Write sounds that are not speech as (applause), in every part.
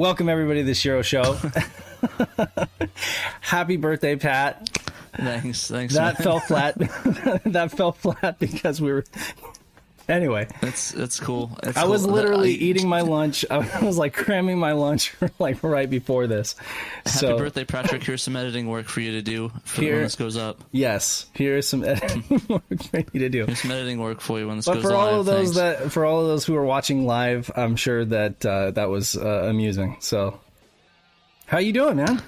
Welcome everybody to the Shiro Show. (laughs) Happy birthday, Pat. Thanks, thanks. That man. fell flat. (laughs) (laughs) that fell flat because we were. Anyway, That's that's cool. That's I was cool. literally I- eating my (laughs) lunch. I was like cramming my lunch (laughs) like right before this. Happy so birthday, Patrick! Here's some editing work for you to do for Here- when this goes up. yes, here's some (laughs) editing work for you to do. Here's some editing work for you when this But goes for live. all of those Thanks. that, for all of those who are watching live, I'm sure that uh, that was uh, amusing. So, how you doing, man?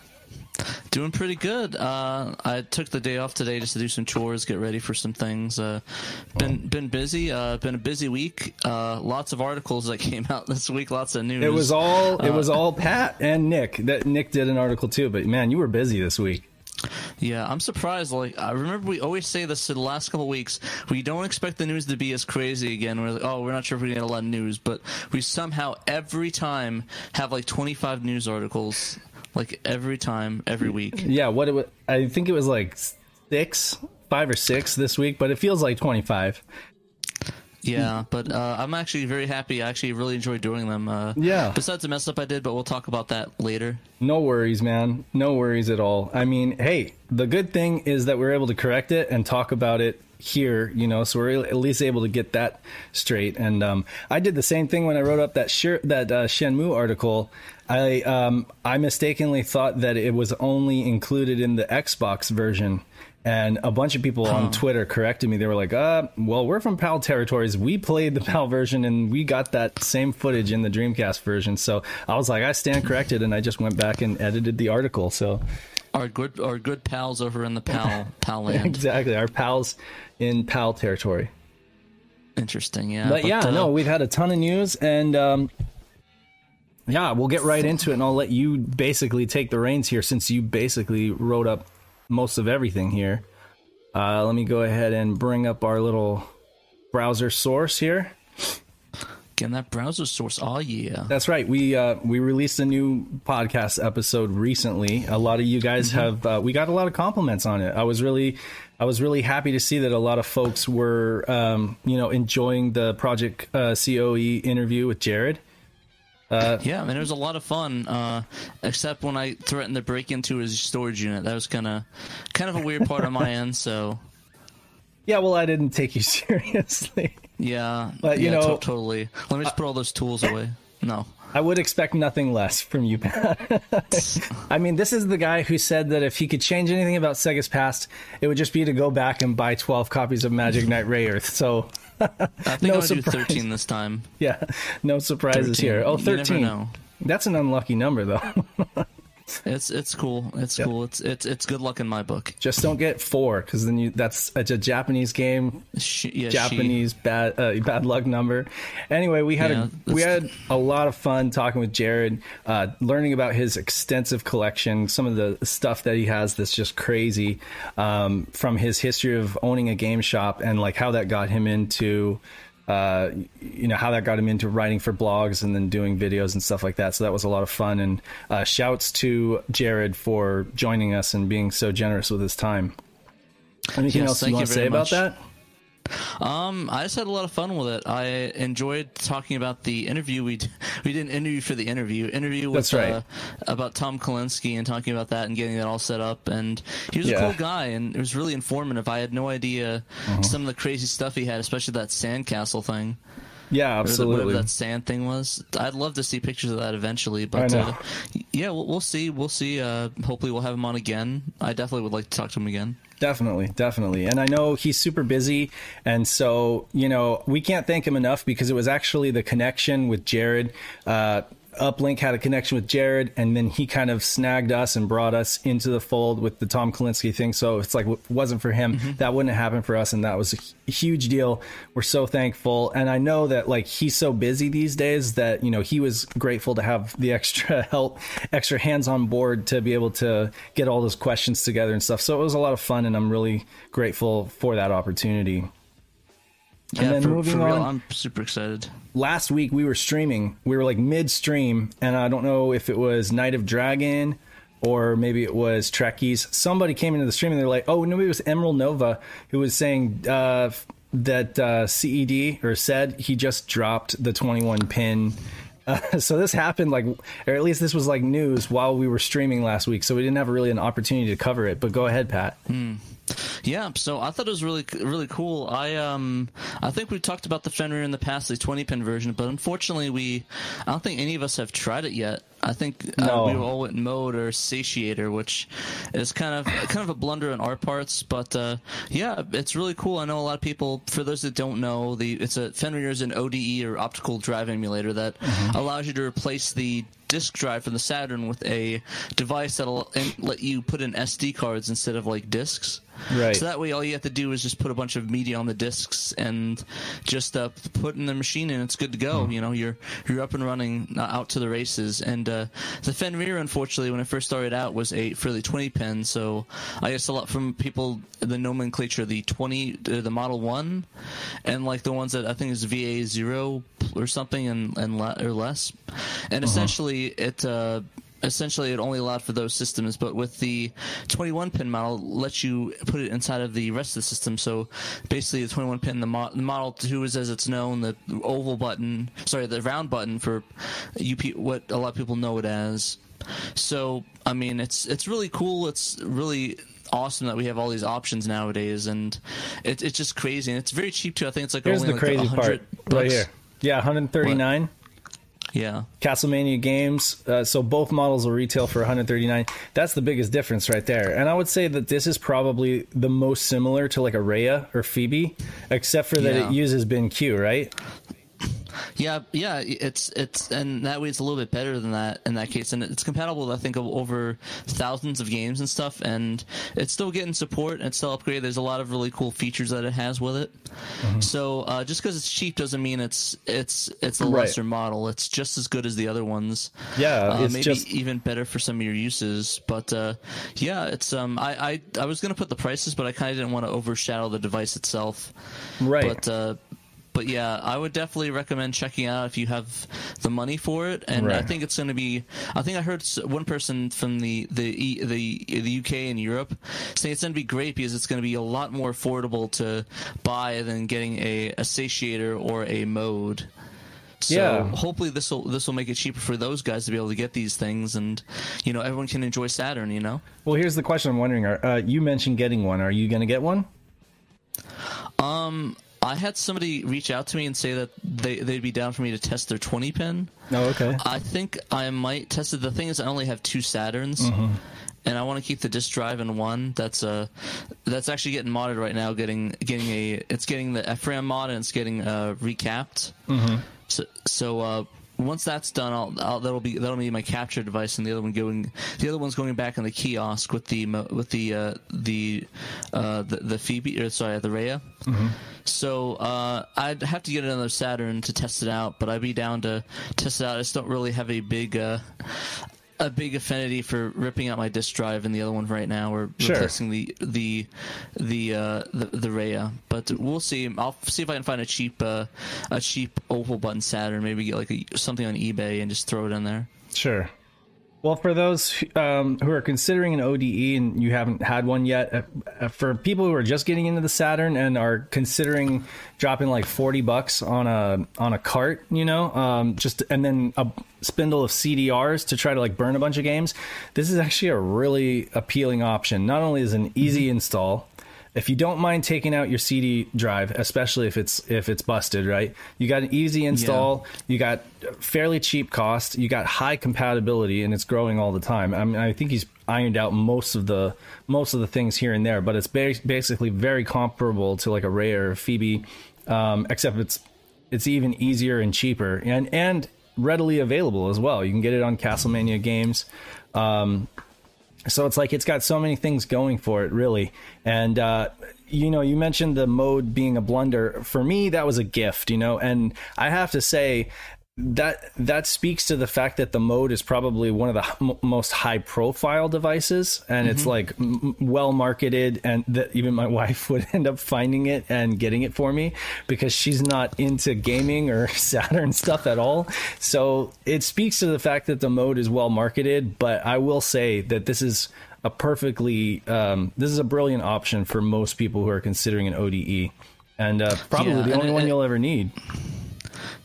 Doing pretty good. Uh, I took the day off today just to do some chores, get ready for some things. Uh, been been busy. Uh, been a busy week. Uh, lots of articles that (laughs) came out this week. Lots of news. It was all it Uh, was all Pat and Nick. That Nick did an article too, but man, you were busy this week. Yeah, I'm surprised. Like, I remember we always say this in the last couple of weeks. We don't expect the news to be as crazy again. We're like, oh, we're not sure if we get a lot of news, but we somehow every time have like 25 news articles. Like every time, every week. Yeah, what it was, I think it was like six, five or six this week, but it feels like 25. Yeah, (laughs) but uh, I'm actually very happy. I actually really enjoyed doing them. Uh, Yeah. Besides the mess up I did, but we'll talk about that later. No worries, man. No worries at all. I mean, hey, the good thing is that we're able to correct it and talk about it here, you know, so we're at least able to get that straight. And um, I did the same thing when I wrote up that shir- that uh, Shenmue article. I um, I mistakenly thought that it was only included in the Xbox version. And a bunch of people on Twitter corrected me. They were like, uh, well, we're from PAL territories. We played the PAL version and we got that same footage in the Dreamcast version. So I was like, I stand corrected. And I just went back and edited the article. So Our good, our good pals over in the pal (laughs) pal land. exactly. Our pals in PAL territory. Interesting, yeah. But, yeah, uh, no, we've had a ton of news. And um, yeah, we'll get right into it. And I'll let you basically take the reins here since you basically wrote up most of everything here. Uh, let me go ahead and bring up our little browser source here. Getting that browser source. Oh yeah. That's right. We uh, we released a new podcast episode recently. A lot of you guys have uh, we got a lot of compliments on it. I was really I was really happy to see that a lot of folks were um, you know enjoying the Project uh, COE interview with Jared. Yeah, I mean, it was a lot of fun. Uh, except when I threatened to break into his storage unit, that was kind of, kind of a weird part on my (laughs) end. So, Yeah, well, I didn't take you (laughs) seriously. yeah, But, you yeah, know- to- totally. Let me just put all those tools away. No, I would expect nothing less from you, Pat. (laughs) I mean, this is the guy who said that if he could change anything about Sega's past, it would just be to go back and buy 12 copies of Magic Knight Rayearth. So, (laughs) I think No I'm gonna do 13 this time. yeah, (laughs) no surprises 13. here. Oh, You never 13. know. That's an unlucky number, though. It's it's cool. It's cool. It's it's it's good luck in my book. just don't get four, because then you that's it's a Japanese game. She, yeah, she- Japanese bad uh, bad luck number. Anyway, we had Yeah, a, we had a lot of fun talking with Jared, uh, learning about his extensive collection, some of the stuff that he has that's just crazy, um, from his history of owning a game shop and like how that got him into. Uh, you know how that got him into writing for blogs and then doing videos and stuff like that. So that was a lot of fun. And uh, shouts to Jared for joining us and being so generous with his time. Anything Yes, else you you want to say very about much. that? Um, I just had a lot of fun with it. I enjoyed talking about the interview we d- we did an interview for the interview interview with That's right. uh, about Tom Kalinske and talking about that and getting that all set up. And he was Yeah. a cool guy and it was really informative. I had no idea Uh-huh. some of the crazy stuff he had, especially that sandcastle thing. Yeah, absolutely. Whatever that sand thing was. I'd love to see pictures of that eventually, but. Uh, yeah, we'll, we'll see. We'll see. Uh, hopefully, we'll have him on again. I definitely would like to talk to him again. Definitely, definitely. And I know he's super busy. And so, you know, we can't thank him enough because it was actually the connection with Jared. Uh, Uplink had a connection with Jared, and then he kind of snagged us and brought us into the fold with the Tom Kalinske thing. So it's like, it wasn't for him, mm-hmm. that wouldn't have happened for us. And that was a huge deal. We're so thankful. And I know that, like, he's so busy these days that, you know, he was grateful to have the (laughs) extra help, extra hands on board to be able to get all those questions together and stuff. So it was a lot of fun, and I'm really grateful for that opportunity. Yeah, then for, moving for real, on- I'm super excited. last week we were streaming. We were like midstream, and I don't know if it was Night of Dragon or maybe it was Trekkies. Somebody came into the stream and they're like, "Oh, no, maybe it was Emerald Nova who was saying uh, that uh, CED or said he just dropped the 21 pin." Uh, (laughs) so this happened like, or at least this was like news while we were streaming last week. So we didn't have really an opportunity to cover it. But go ahead, Pat. Hmm. Yeah, so I thought it was really really cool. I um I think we talked about the Fenrir in the past, the 20 pin version, but unfortunately we I don't think any of us have tried it yet. I think uh, No. we all went mode or satiator, which is kind of kind of a blunder on our parts, but uh, yeah, it's really cool. I know a lot of people. For those that don't know, the it's a Fenrir is an ODE or optical drive emulator that allows you to replace the disk drive from the Saturn with a device that'll let you put in SD cards instead of like discs. Right. So that way, all you have to do is just put a bunch of media on the discs and just uh, put in the machine, and it's good to go. You know, you're you're up and running uh, out to the races. And uh, the Fenrir, unfortunately, when it first started out, was a fairly 20 pin. So I guess a lot from people the nomenclature, the 20, uh, the Model One, and like the ones that I think is VA zero or something, and and le- or less. And essentially, it. Uh, essentially it only allowed for those systems but with the 21 pin model lets you put it inside of the rest of the system so basically the 21 pin the, mo- the model 2 is as it's known the oval button sorry the round button for UP, what a lot of people know it as so i mean it's it's really cool it's really awesome that we have all these options nowadays and it, it's just crazy and it's very cheap too i think it's like Here's only the like crazy 100 part bucks. right here. Yeah, 139. Yeah Castlemania Games. Uh, so both models will retail for 139. That's the biggest difference right there. And I would say that this is probably the most similar to like a Rhea or Phoebe, except for that Yeah. it uses BinQ, right? Yeah, yeah, it's it's and that way it's a little bit better than that in that case, and it's compatible. I think of over thousands of games and stuff, and it's still getting support and it's still upgraded. There's a lot of really cool features that it has with it. Mm-hmm. So uh, just because it's cheap doesn't mean it's it's it's a Right. lesser model. It's just as good as the other ones. Yeah, uh, it's maybe just- even better for some of your uses. But uh, yeah, it's um I I, I was gonna put the prices, but I kind of didn't want to overshadow the device itself. Right. But uh, but yeah, I would definitely recommend checking out if you have the money for it. And I think it's going to be. I think I heard one person from the the the the UK and Europe saying it's going to be great because it's going to be a lot more affordable to buy than getting a, a satiator or a mode. So Yeah. hopefully this will this will make it cheaper for those guys to be able to get these things, and you know everyone can enjoy Saturn. You know. Well, here's the question I'm wondering. Are, uh, you mentioned getting one. Are you going to get one? I had somebody reach out to me and say that they they'd be down for me to test their 20 pin. Oh, okay. I think I might test it. The thing is, I only have two Saturns, and I want to keep the disk drive in one. That's uh that's actually getting modded right now. Getting getting a it's getting the FRAM mod and it's getting uh, recapped. So so uh, once that's done, I'll, I'll that'll be that'll be my capture device, and the other one going the other one's going back in the kiosk with the with the uh, the uh, the the Phoebe or sorry the Rhea. So uh, I'd have to get another Saturn to test it out, but I'd be down to test it out. I just don't really have a big uh, a big affinity for ripping out my disk drive in the other one right now, or Sure. replacing the the the uh, the, the Rhea. But we'll see. I'll see if I can find a cheap uh, a cheap oval button Saturn. Maybe get like a, something on eBay and just throw it in there. Sure. Well, for those um, who are considering an ODE and you haven't had one yet, uh, uh, for people who are just getting into the Saturn and are considering dropping like forty bucks on a on a cart, you know, um, just and then a spindle of CDRs to try to like burn a bunch of games, this is actually a really appealing option. Not only is it an easy install, if you don't mind taking out your CD drive, especially if it's if it's busted, right? You got an easy install, you got fairly cheap cost, you got high compatibility, and it's growing all the time. I mean, I think he's ironed out most of the most of the things here and there, but it's ba- basically very comparable to like a Rhea or a Phoebe, um, except it's it's even easier and cheaper and and readily available as well. You can get it on Castlemania Games. Um, so it's like it's got so many things going for it, really. And uh, you know, you mentioned the mode being a blunder. For me, that was a gift, you know. And I have to say that that speaks to the fact that the mode is probably one of the m- most high profile devices and it's like m- well marketed and that even my (laughs) wife would end up finding it and getting it for me because she's not into gaming or (laughs) Saturn stuff at all. So it speaks to the fact that the mode is well marketed but I will say that this is a perfectly um, this is a brilliant option for most people who are considering an ODE and uh, probably Yeah, the only one you'll ever need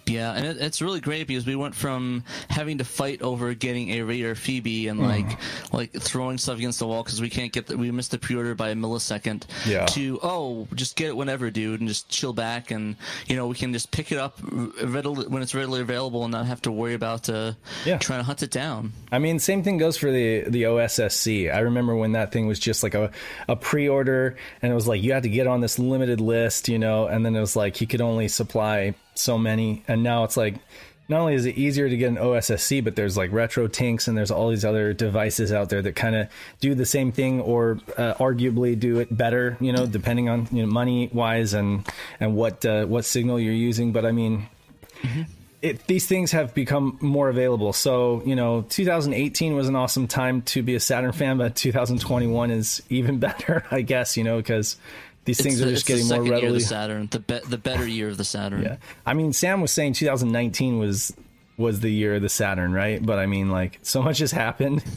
Yeah, and it, it's really great because we went from having to fight over getting a Raider Phoebe and like Mm. like throwing stuff against the wall because we can't get the, we missed the pre-order by a millisecond. Yeah. To oh, just get it whenever, dude, and just chill back, and you know we can just pick it up readily when it's readily available and not have to worry about uh, Yeah. trying to hunt it down. I mean, same thing goes for the the OSSC. I remember when that thing was just like a, a pre order, and it was like you had to get on this limited list, you know, and then it was like he could only supply so many, and now it's like not only is it easier to get an OSSC, but there's like retro tinks and there's all these other devices out there that kind of do the same thing or uh, arguably do it better, you know, depending on you know money wise and and what uh, what signal you're using. But I mean, it, these things have become more available. So, you know, 2018 was an awesome time to be a Saturn fan, but 2021 is even (laughs) better, I guess, you know, because these things it's are just it's the getting more second year of readily. the Saturn, the be- the better year of the Saturn. Yeah. I mean, Sam was saying 2019 was was the year of the Saturn, right? But I mean, like, so much has happened. (laughs)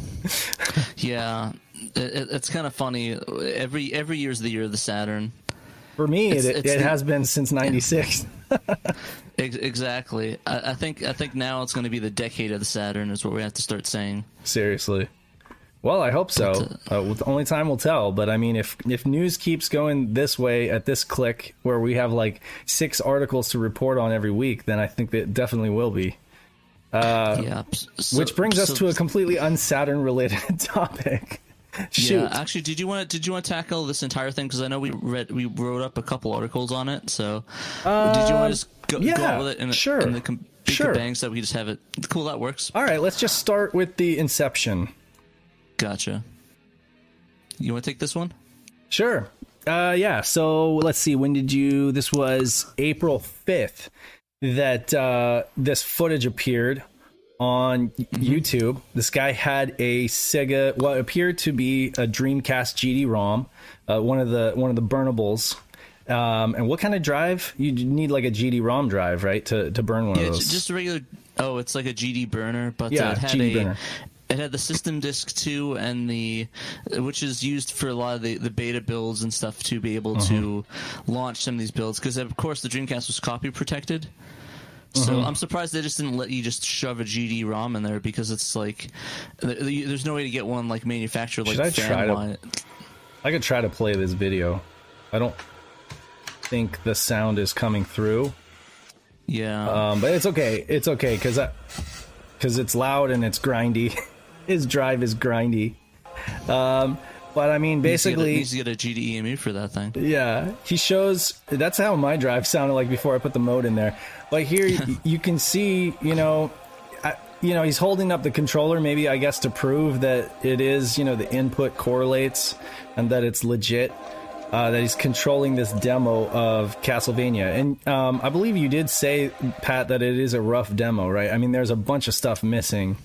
Yeah, it, it- it's kind of funny. Every every year's the year of the Saturn. For me, It's- it, it's it the- has been since 96. (laughs) Exactly. I, I think I think now it's going to be the decade of the Saturn is what we have to start saying. Seriously. Well, I hope so. Uh, uh with- only time will tell. But I mean, if if news keeps going this way at this click, where we have like six articles to report on every week, then I think that it definitely will be. Uh, yeah. So- Which brings us to a completely un-Saturn related (laughs) topic. Shoot. Yeah, actually, did you want to did you want to tackle this entire thing? Because I know we read we wrote up a couple articles on it. So did you want to um, just go, go yeah, out with it in, sure, in the com- sure. bang so we just have it? Cool, that works. All right, let's just start with the inception. Gotcha. You want to take this one? Sure. Uh, yeah. So let's see. When did you? This was April fifth that uh, this footage appeared on YouTube. This guy had a Sega, what appeared to be a Dreamcast GD-ROM, uh, one of the one of the burnables. Um, and what kind of drive? You need like a GD-ROM drive, right, to to burn one Yeah, of it's those. just a regular. Oh, it's like a GD burner, but Yeah, uh, it had GD a. burner. It had the system disk too, and the which is used for a lot of the, the beta builds and stuff to be able to Uh-huh. launch some of these builds. Because of course the Dreamcast was copy protected, Uh-huh. so I'm surprised they just didn't let you just shove a GD ROM in there because it's like th- th- there's no way to get one like manufactured like Should I try to- I could try to play this video. I don't think the sound is coming through. Yeah, Um, but it's okay. It's okay because because it's loud and it's grindy. (laughs) His drive is grindy. Um, but I mean, Needs to get a- basically, needs to get a GD EMU for that thing. yeah, he shows. That's how my drive sounded like before I put the mode in there. But here (laughs) you can see, you know, I, you know, he's holding up the controller, maybe I guess to prove that it is, you know, the input correlates and that it's legit. Uh, that he's controlling this demo of Castlevania, and um, I believe you did say, Pat, that it is a rough demo, right? I mean, there's a bunch of stuff missing.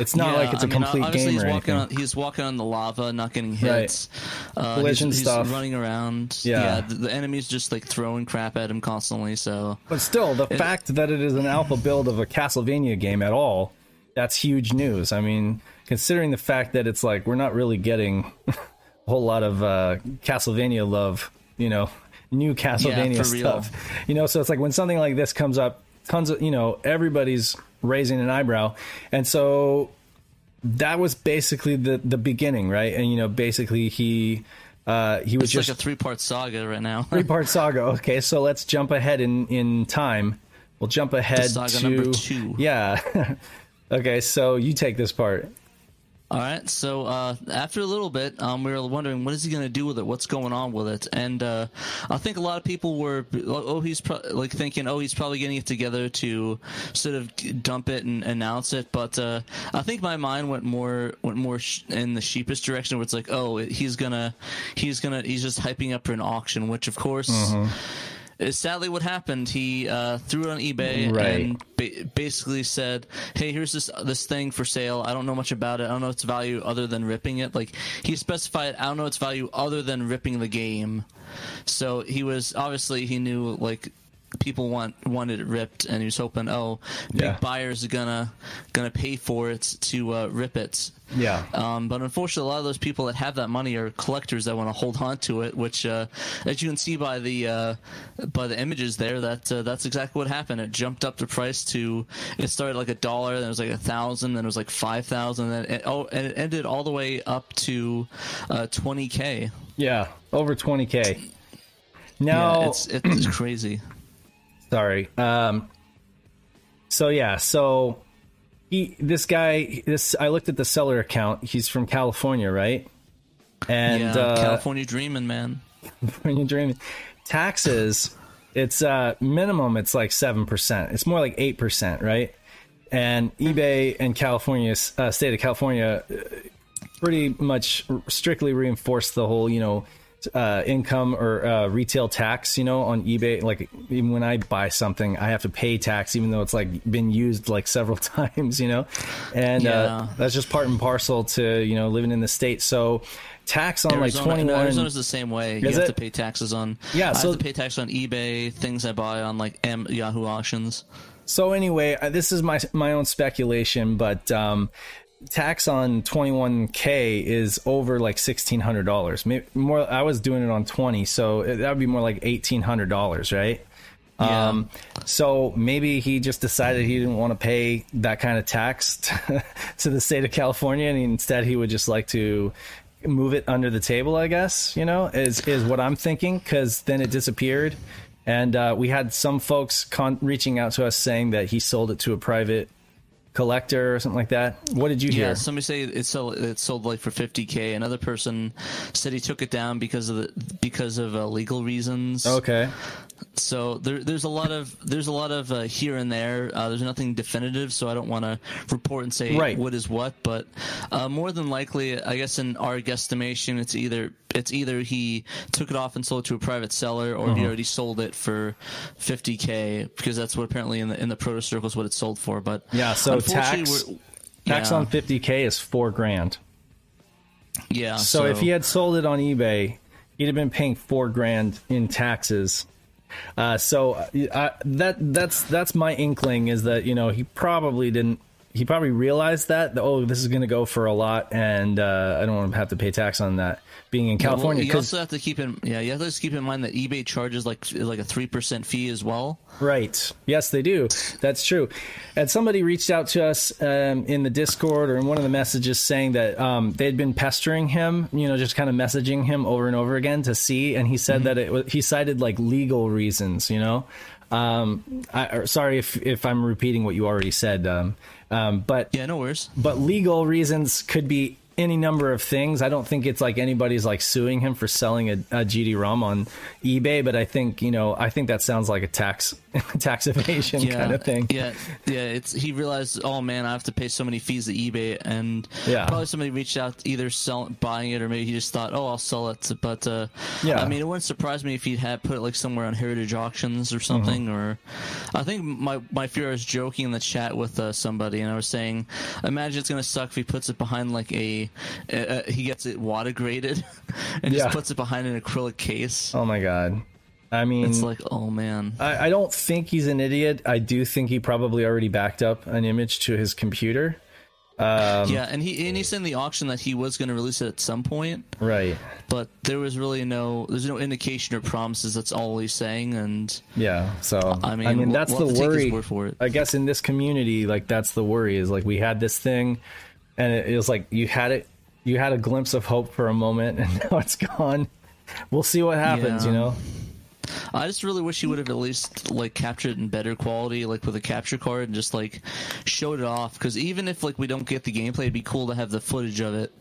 It's not Yeah, like it's a mean, complete game he's walking on he's walking on the lava, not getting hits. Uh, Collision he's, he's stuff. running around. Yeah. the, the enemy's just like throwing crap at him constantly. So But still, the fact that it is an alpha build of a Castlevania game at all, that's huge news. I mean, considering the fact that it's like we're not really getting (laughs) a whole lot of uh, Castlevania love, you know, new Castlevania real. stuff. You know, so it's like when something like this comes up, tons of, you know, everybody's raising an eyebrow. And so that was basically the the beginning, right? And you know, basically he uh he was it's just like a three part saga right now. (laughs) three part saga. Okay, so let's jump ahead in in time. We'll jump ahead saga to number two. Yeah. (laughs) okay, so you take this part. All right. So uh, after a little bit, um, we were wondering what is he going to do with it? What's going on with it? And uh, I think a lot of people were, oh, he's pro- like thinking, oh, he's probably getting it together to sort of dump it and announce it. But uh, I think my mind went more went more sh- in the sheepish direction, where it's like, oh, he's gonna he's gonna he's just hyping up for an auction, which of course. Mm-hmm. Is sadly what happened. He uh, threw it on eBay Right. and ba- basically said, "Hey, here's this this thing for sale. I don't know much about it. I don't know its value other than ripping it." Like he specified, "I don't know its value other than ripping the game." So he was obviously he knew like people want wanted it ripped, and he was hoping, oh, big Yeah. buyers are gonna gonna pay for it to uh, rip it. Yeah. Um, but unfortunately, a lot of those people that have that money are collectors that want to hold on to it. Which, uh, as you can see by the uh, by the images there, that uh, that's exactly what happened. It jumped up the price to it started like a dollar, then it was like a thousand, then it was like five thousand, then it, oh, and it ended all the way up to uh, twenty k. Yeah, over 20k. Yeah, Now, it's it's (clears throat) crazy. Sorry. Um, so yeah, so he, this guy, this I looked at the seller account. He's from California, right? And yeah, uh, California dreaming, man. you're dreaming, taxes, it's uh minimum. It's like seven percent. It's more like eight percent, right? And eBay and California, uh, state of California, uh, pretty much strictly reinforced the whole, you know, uh, income or uh, retail tax. You know, on eBay, like even when I buy something, I have to pay tax, even though it's like been used like several (laughs) times. You know, and uh, that's just part and parcel to you know living in the state. So tax on like Arizona, twenty no, one. Arizona's the same way. You have it? to pay taxes on. Yeah, I so- have to pay tax on eBay things I buy on like M- Yahoo auctions. So anyway, uh, this is my my own speculation, but um, tax on 21k is over like $1600 more i was doing it on 20 so it- that would be more like $1800 right Yeah. um, so maybe he just decided he didn't want to pay that kind of tax to, (laughs) to the state of California, and instead he would just like to move it under the table. I guess you know is is what I'm thinking because then it disappeared, and uh, we had some folks con- reaching out to us saying that he sold it to a private collector or something like that. What did you Yeah, hear? Yeah, somebody say it sold it sold like for 50k. Another person said he took it down because of the because of uh, legal reasons. okay. So there, there's a lot of there's a lot of uh, here and there. Uh, there's nothing definitive, so I don't want to report and say Right. what is what. But uh, more than likely, I guess in our guesstimation, it's either it's either he took it off and sold it to a private seller, or Uh-huh. he already sold it for 50k because that's what apparently in the in the proto circles what it sold for. But Yeah, so tax- Tax yeah, on 50k is four grand. yeah. So, if he had sold it on eBay, he'd have been paying four grand in taxes. Uh, so uh, that that's that's my inkling is that you know he probably didn't he probably realized that, that oh this is going to go for a lot and uh, I don't want to have to pay tax on that being in Yeah, well, California you also have to keep in yeah you have to keep in mind that eBay charges like like a three percent fee as well. Right. Yes, they do. That's true. And somebody reached out to us um, in the Discord or in one of the messages saying that um, they had been pestering him, you know, just kind of messaging him over and over again to see. And he said that it was, he cited like legal reasons, you know. Um, I, or, sorry if if I'm repeating what you already said, um, um, but Yeah, no worries. but legal reasons could be any number of things. I don't think it's like anybody's like suing him for selling a, a GD-ROM on eBay, but I think you know I think that sounds like a tax (laughs) tax evasion Yeah, kind of thing. Yeah, yeah. It's he realized, oh man, I have to pay so many fees to eBay, and Yeah. probably somebody reached out either selling, buying it or maybe he just thought, oh, I'll sell it. But uh, Yeah. I mean, it wouldn't surprise me if he had put it like somewhere on Heritage Auctions or something. Mm-hmm. Or I think my my fear I was joking in the chat with uh, somebody, and I was saying, imagine it's gonna suck if he puts it behind like a, uh, he gets it Wata graded (laughs) and Yeah. just puts it behind an acrylic case. Oh my god. I mean, It's like, oh man. I, I don't think he's an idiot. I do think he probably already backed up an image to his computer. Um, yeah, and he and he said in the auction that he was going to release it at some point. Right. but there was really no there's no indication or promises that's all he's saying and Yeah. So I mean, we'll- that's we'll the worry. word for it. I guess in this community, like that's the worry is like we had this thing, and it, it was like you had it, you had a glimpse of hope for a moment, (laughs) and now it's gone. We'll see what happens. Yeah. You know. I just really wish he would have at least like captured it in better quality like with a capture card and just like showed it off because even if like we don't get the gameplay it'd be cool to have the footage of it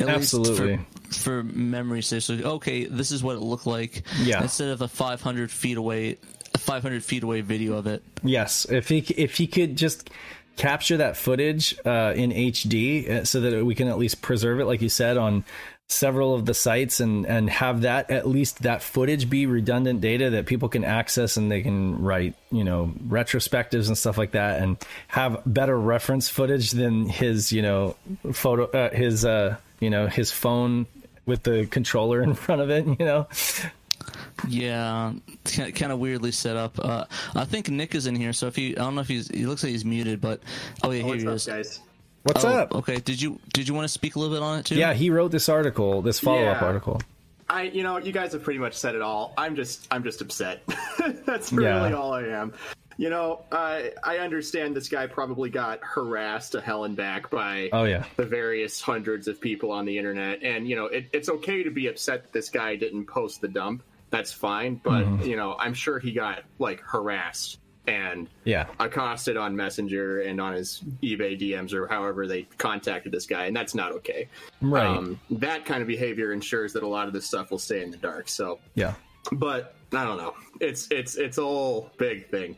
at Absolutely. least for, for memory sake so okay this is what it looked like Yeah. instead of a 500 feet away a 500 feet away video of it Yes, if he if he could just capture that footage uh, in HD uh, so that we can at least preserve it, like you said, on several of the sites, and and have that at least that footage be redundant data that people can access and they can write you know retrospectives and stuff like that, and have better reference footage than his you know photo uh, his uh, you know his phone with the controller in (laughs) front of it, you know. Yeah, kind of weirdly set up. Uh, I think Nick is in here, so if he, I don't know if he's, he looks like he's muted, but oh yeah, here What's he up, is. guys? What's Oh, up? Okay, did you did you want to speak a little bit on it too? Yeah, he wrote this article, this follow up Yeah. article. I, you know, you guys have pretty much said it all. I'm just, I'm just upset. (laughs) That's Yeah. really all I am. You know, I, I understand this guy probably got harassed to hell and back by Oh yeah. the various hundreds of people on the internet, and you know, it, it's okay to be upset that this guy didn't post the dump. That's fine, but Mm-hmm. you know, I'm sure he got like harassed and Yeah. accosted on Messenger and on his eBay DMs or however they contacted this guy, and that's not okay. Right. Um, that kind of behavior ensures that a lot of this stuff will stay in the dark. So, yeah. but I don't know. It's it's it's all big thing.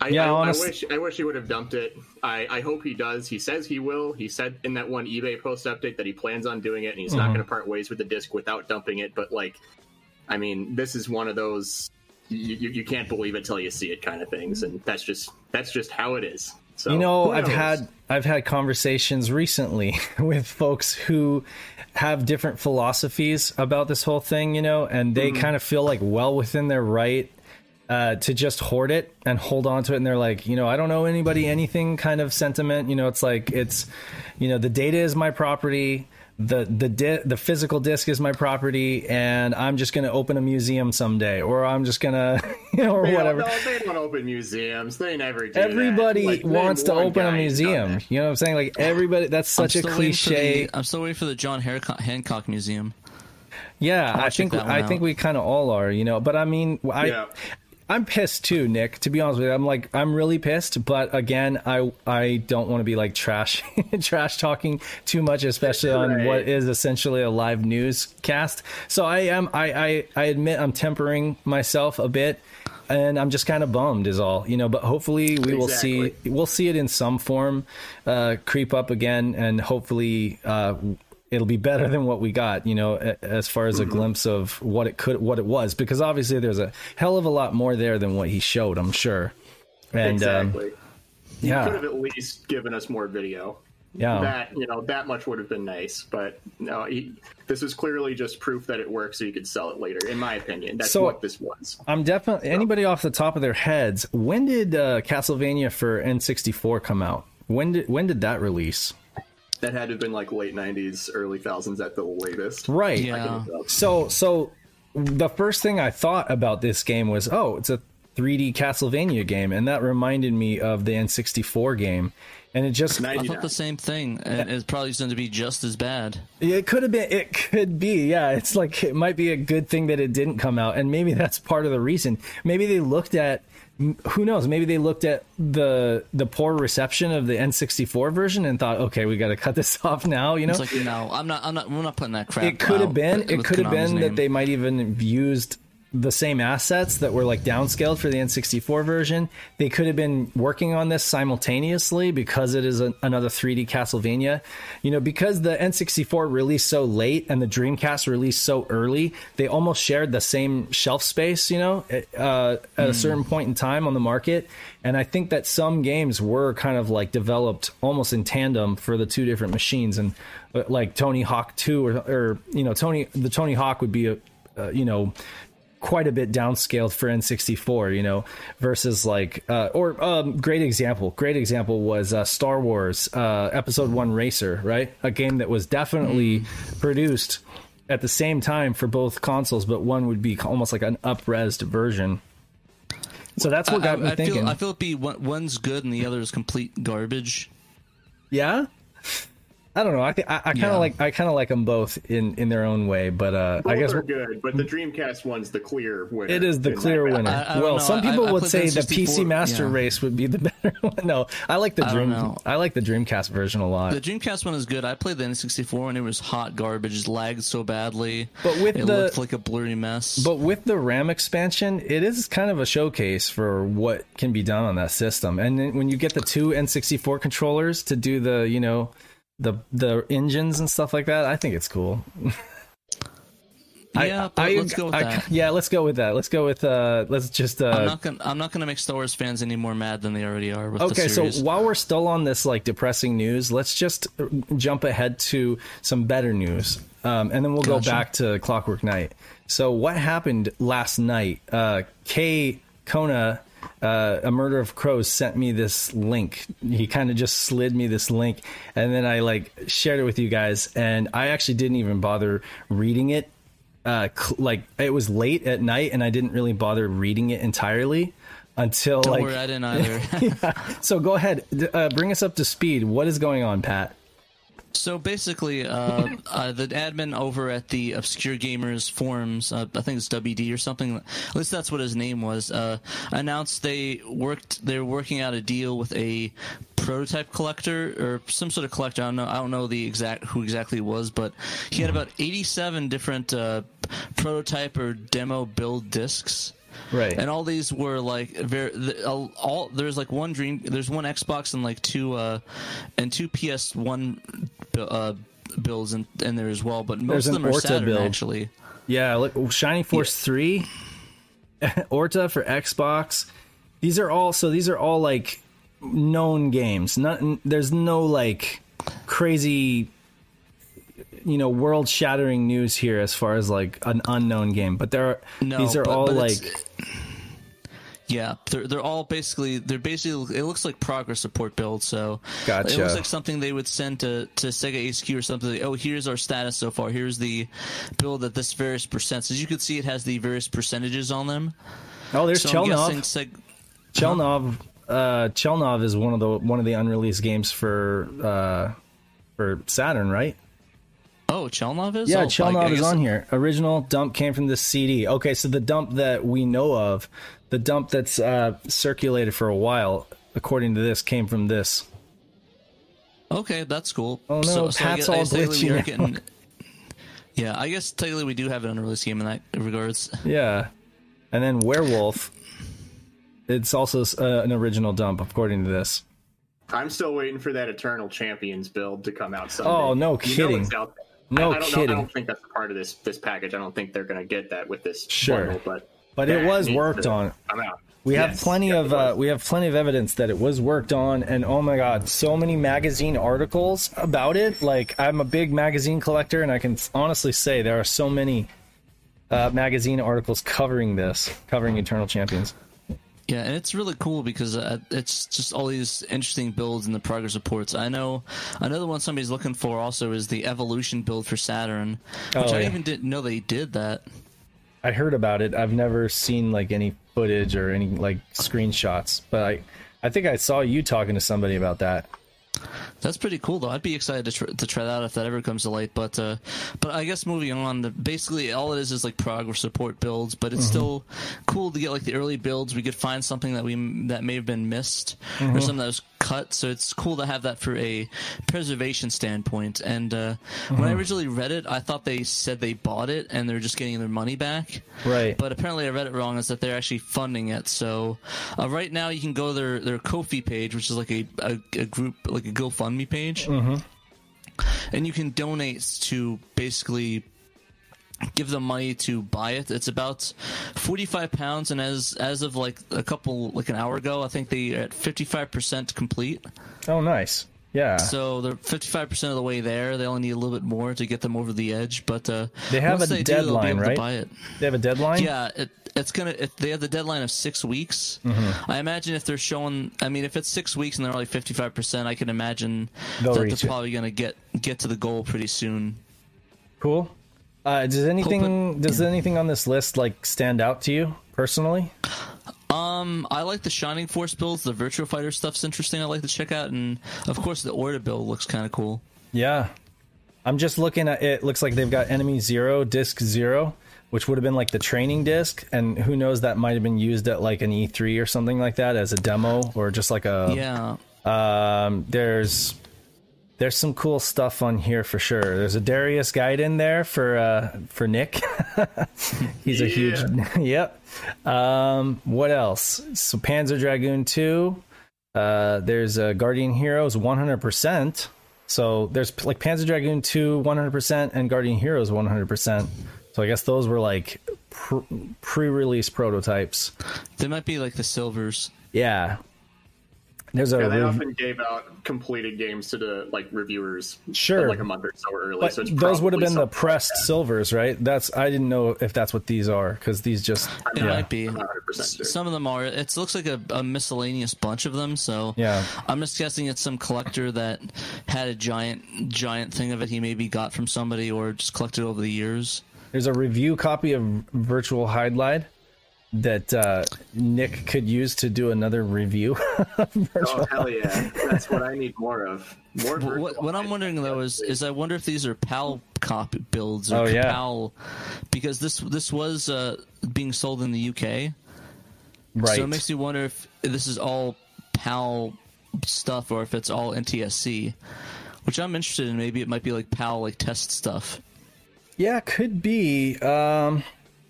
I, Yeah, I, honest- I wish I wish he would have dumped it. I, I hope he does. He says he will. He said in that one eBay post update that he plans on doing it, and he's not Mm-hmm. going to part ways with the disc without dumping it. But like, I mean, this is one of those you, you, you can't believe it till you see it kind of things, and that's just that's just how it is. So You know, I've had I've had conversations recently (laughs) with folks who have different philosophies about this whole thing, you know, and they kind of feel like well within their right uh, to just hoard it and hold on to it. And they're like, you know, I don't know anybody anything kind of sentiment. You know, it's like it's, you know, the data is my property. The the di- the physical disc is my property, and I'm just gonna open a museum someday, or I'm just gonna, (laughs) you know, or They whatever. Don't, no, they don't open museums. They never do. that. Everybody Like, wants to open a guy who's done museum. You know what I'm saying? Like everybody, that's such a still waiting for cliche. the- I'm still waiting for the John Hancock, Hancock Museum. Yeah, I think I think we kind of all are. You know, but I mean, I. Yeah. I'm pissed too, Nick. To be honest with you, I'm like I'm really pissed. But again, I I don't want to be like trash (laughs) trash talking too much, especially on what is essentially a live newscast. So I am I I, I admit I'm tempering myself a bit, and I'm just kind of bummed, is all you know. But hopefully we will see we'll see it in some form uh, creep up again, and hopefully uh, it'll be better than what we got. You know, as far as a glimpse of what it could, what it was, because obviously there's a hell of a lot more there than what he showed. I'm sure. And um, exactly. yeah, Could have at least given us more video. yeah, That you know, that much would have been nice. But no, he, this is clearly just proof that it works, so you could sell it later. In my opinion, that's So- what this was. I'm definitely anybody off the top of their heads. When did uh, Castlevania for N64 come out? When did when did that release? That had to have been like late '90s, early thousands at the latest. Right. Yeah. So so the first thing I thought about this game was, oh, it's a 3D Castlevania game, and that reminded me of the N64 game. And it just I 99. thought the same thing, and it's probably going to be just as bad. it could have been it could be. Yeah, it's like it might be a good thing that it didn't come out and maybe that's part of the reason. Maybe they looked at who knows, maybe they looked at the the poor reception of the N64 version and thought, "Okay, we got to (laughs) cut this off now," you know? It's like no, I'm not. I'm not. We're not putting that crap. it could have been it could have been name. that they might even have used the same assets that were like downscaled for the N64 version. They could have been working on this simultaneously because it is a, another 3D Castlevania. You know, because the N64 released so late and the Dreamcast released so early, they almost shared the same shelf space, you know, uh, at a certain point in time on the market. And I think that some games were kind of like developed almost in tandem for the two different machines. And uh, like Tony Hawk 2 or, or you know, Tony, the Tony Hawk would be a, uh, you know, quite a bit downscaled for N64, you know, versus like, uh, or um, great example, great example was uh, Star Wars uh, Episode One Racer, right? A game that was definitely produced at the same time for both consoles, but one would be almost like an upresed version. So that's what got I, me I thinking. feel. I feel it be one, one's good and the other is complete garbage. yeah. I don't know. I think I, I kind of Yeah. like I kind of like them both in in their own way, but uh, Both I guess are good, but the Dreamcast one's the clear winner. It is the clear winner. I- I well, know. some people I would played say the the PC Master yeah. Race would be the (laughs) better one. No, I like the Dream. know. I like the Dreamcast version a lot. The Dreamcast one is good. I played the N64 and it was hot garbage. It lagged so badly. But with it the- looked like a blurry mess. But with the RAM expansion, it is kind of a showcase for what can be done on that system. And then when you get the two N64 controllers to do the, you know, the the engines and stuff like that, I think it's cool. (laughs) yeah, but let's go with I- that. Yeah, let's go with that. Let's go with uh let's just uh I'm not gonna. I'm not gonna make Star Wars fans any more mad than they already are with the Okay, so while we're still on this like depressing news, let's just jump ahead to some better news, um, and then we'll Gotcha. go back to Clockwork Knight. So what happened last night? Uh, Kay Kona, uh, a murder of crows, sent me this link. He kind of just slid me this link, and then I like shared it with you guys. And I actually didn't even bother reading it. Uh, cl- like it was late at night, and I didn't really bother reading it entirely until Don't like. worry, I didn't (laughs) either. So go ahead, uh, bring us up to speed. What is going on, Pat? So basically, uh, (laughs) uh, the admin over at the Obscure Gamers forums, uh, I think it's WD or something. At least that's what his name was. Uh, announced they worked. They're working out a deal with a prototype collector or some sort of collector. I don't know. I don't know the exact who exactly it was, but he had about eighty-seven different uh, prototype or demo build discs. Right. And all these were like very all, there's like one dream there's one Xbox and like two uh and two PS1 bu- uh builds in, in there as well, but most There's of them are Saturn build. actually. Yeah, look, Shining Force three, (laughs) Orta for Xbox. These are all so. These are all like known games. Not there's no like crazy, you know, world shattering news here as far as like an unknown game. But there are No, these are but- all but like Yeah, they're they're all basically they're basically it looks like progress support builds. So it looks like something they would send to to Sega HQ or something. Like, oh, here's our status so far. Here's the build at this various percents. As you can see, it has the various percentages on them. oh, there's So I'm Chelnov. guessing Seg- Chelnov, uh, Chelnov is one of the one of the unreleased games for uh, for Saturn, right? Oh, Chelnov is. Yeah, oh, I- I Chelnov is guess- on here. Original dump came from the CD. Okay, so the dump that we know of, the dump that's uh, circulated for a while, according to this, came from this. Okay, that's cool. Oh, no, so, Pat's so I all I guess technically we glitchy now. getting. (laughs) Yeah, I guess technically we do have an unreleased game in that regards. Yeah, and then Werewolf. It's also uh, an original dump, according to this. I'm still waiting for that Eternal Champions build to come out someday. Oh, no You know kidding. it's out there. No I, I don't Know, kidding. I don't think that's part of this this package. I don't think they're going to get that with this Sure. bundle, but But it was worked to on. come out. We have plenty yeah, of uh, we have plenty of evidence that it was worked on, and oh my god, so many magazine articles about it. Like I'm a big magazine collector, and I can honestly say there are so many uh, magazine articles covering this, covering Eternal Champions. Yeah, and it's really cool because uh, it's just all these interesting builds in the progress reports. I know another one somebody's looking for also is the evolution build for Saturn, which Oh, I yeah. even didn't know they did that. I heard about it. I've never seen like any footage or any like screenshots, but I I think I saw you talking to somebody about that. That's pretty cool, though. I'd be excited to, tr- to try that out if that ever comes to light. But uh, but I guess moving on, the, basically all it is is like progress support builds. But it's still cool to get like the early builds. We could find something that we that may have been missed or something that was cut. So it's cool to have that for a preservation standpoint. And uh, when I originally read it, I thought they said they bought it and they're just getting their money back. Right. But apparently, I read it wrong. Is that they're actually funding it? So uh, right now, you can go to their their Ko-fi page, which is like a a, a group like a GoFundMe page, and you can donate to basically give them money to buy it. It's about forty five pounds, and as as of like a couple like an hour ago, I think they are at fifty five percent complete. Oh, nice. Yeah. So they're fifty five percent of the way there. They only need a little bit more to get them over the edge, but uh, They have a they do, deadline, able right? To buy it. they have a deadline. Yeah, it, it's gonna. It, they have the deadline of six weeks. Mm-hmm. I imagine if they're showing, I mean, if it's six weeks and they're only fifty five percent, I can imagine They'll that they're it. probably gonna get get to the goal pretty soon. Cool. Uh, does anything does anything on this list like stand out to you personally? Um, I like the Shining Force builds. The Virtual Fighter stuff's interesting. I like to check out, and of course, the Orta build looks kind of cool. Yeah. I'm just looking at it. Looks like they've got enemy zero, disc zero, which would have been like the training disc, and who knows that might have been used at like an E3 or something like that as a demo or just like a. Yeah, Um, there's there's some cool stuff on here for sure. There's a Darius Gaiden in there for uh for Nick. (laughs) He's a huge (laughs) yep. Um, what else? So Panzer Dragoon 2. Uh, there's uh, Guardian Heroes 100%. So there's like Panzer Dragoon 2 100% and Guardian Heroes 100%. So I guess those were like pr- pre-release prototypes. they might be like the silvers. Yeah. There's a Yeah, they rev- often gave out completed games to the like reviewers, Sure. like a month or so early. but so it's those would have been the pressed like silvers, right? That's I didn't know if that's what these are because these just It yeah. might be. I'm not 100% sure. Some of them are. It looks like a, a miscellaneous bunch of them. So Yeah. I'm just guessing it's some collector that had a giant, giant thing of it. He maybe got from somebody or just collected over the years. There's a review copy of Virtual Hydlide that uh, Nick could use to do another review. (laughs) Oh hell yeah! That's what I need more of. More. But what, what I'm wondering though is, is I wonder if these are PAL copy builds or Oh, yeah. PAL because this this was uh, being sold in the UK. right. So it makes me wonder if this is all PAL stuff or if it's all NTSC, which I'm interested in. Maybe it might be like PAL like test stuff. Yeah, could be. Um,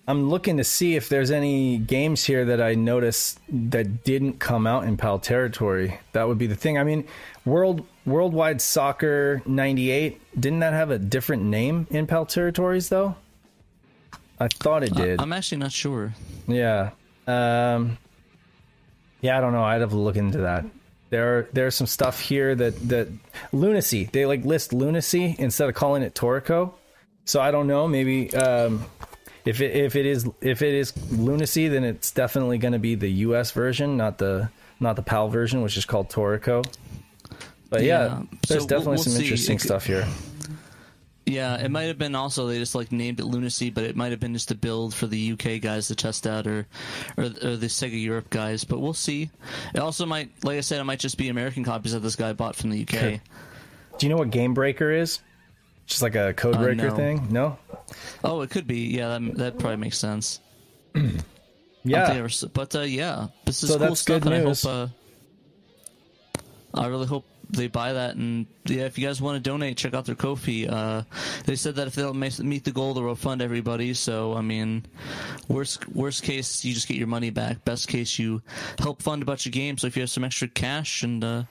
I'm looking to see if there's any games here that I noticed that didn't come out in PAL territory. That would be the thing. I mean, World Worldwide Soccer '98 didn't that have a different name in PAL territories though? I thought it did. I'm actually not sure. Yeah. Um, yeah, I don't know. I'd have to look into that. There are there's some stuff here that that lunacy. They like list lunacy instead of calling it Torico. So I don't know. Maybe um, if it if it is if it is lunacy, then it's definitely going to be the U.S. version, not the not the PAL version, which is called Torico. But yeah, Yeah. there's So definitely we'll- we'll some see. interesting could- stuff here. Yeah, it might have been also they just like named it Lunacy, but it might have been just a build for the UK guys to test out, or, or or the Sega Europe guys. But we'll see. It also might, like I said, it might just be American copies that this guy bought from the UK. Do you know what Game Breaker is? Just like a code Uh, breaker no. thing? No. Oh, it could be. Yeah, that, that probably makes sense. (clears throat) Yeah. but uh, yeah, this is So cool stuff, and I hope. Uh, I really hope they buy that, and yeah, if you guys want to donate, check out their Ko-fi. Uh, they said that if they don't meet the goal, they'll refund everybody. So I mean, worst worst case, you just get your money back. Best case, you help fund a bunch of games. So if you have some extra cash, and uh,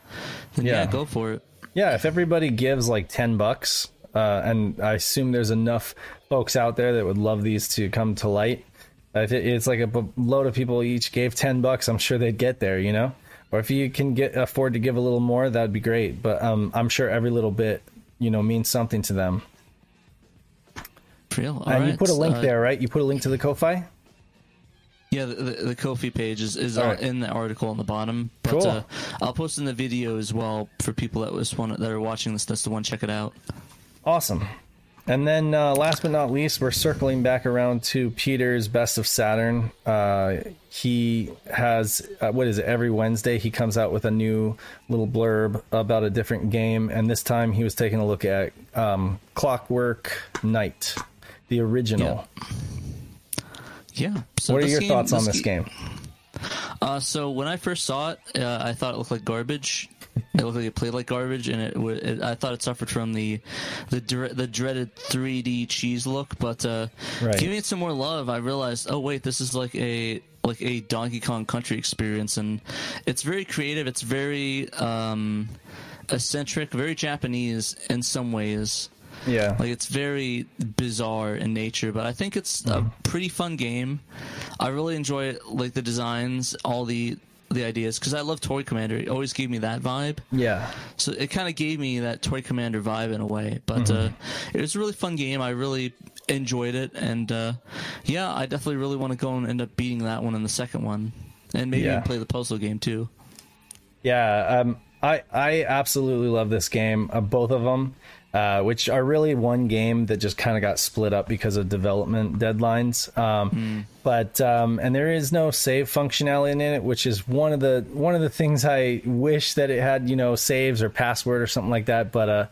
then yeah. Yeah. go for it. Yeah, if everybody gives like 10 bucks, uh, and I assume there's enough folks out there that would love these to come to light. If it's like a load of people each gave 10 bucks, I'm sure they'd get there, you know? Or if you can get afford to give a little more, that'd be great. But um, I'm sure every little bit, you know, means something to them. Real. All and you put a link uh, there, right? You put a link to the Ko-Fi? Yeah, the, the, the Ko-fi page is, is uh, right. in the article on the bottom. But Cool. uh, I'll post in the video as well for people that was one that are watching this. That's the one. Check it out. Awesome. And then, uh, last but not least, we're circling back around to Peter's Best of Saturn. Uh, he has, uh, what is it, every Wednesday he comes out with a new little blurb about a different game. And this time he was taking a look at um, Clockwork Knight, the original. Yeah. So what are your game- thoughts on this game? Uh, so when I first saw it, uh, I thought it looked like garbage. (laughs) It looked like it played like garbage, and it, it I thought it suffered from the the dre- the dreaded 3D cheese look. But uh, Right. giving it some more love, I realized, oh wait, this is like a like a Donkey Kong Country experience, and it's very creative. It's very um, eccentric, very Japanese in some ways. Yeah. Like it's very bizarre in nature, but I think it's a pretty fun game. I really enjoy it, like the designs, all the the ideas, because I love Toy Commander. It always gave me that vibe. yeah. So it kind of gave me that Toy Commander vibe in a way. But uh, it was a really fun game. I really enjoyed it, and uh, yeah, I definitely really want to go and end up beating that one in the second one, and maybe Yeah. play the puzzle game too. Yeah, um, I I absolutely love this game, uh, both of them, uh, which are really one game that just kind of got split up because of development deadlines. Um, But um, and there is no save functionality in it, which is one of the one of the things I wish that it had, you know, saves or password or something like that. But uh,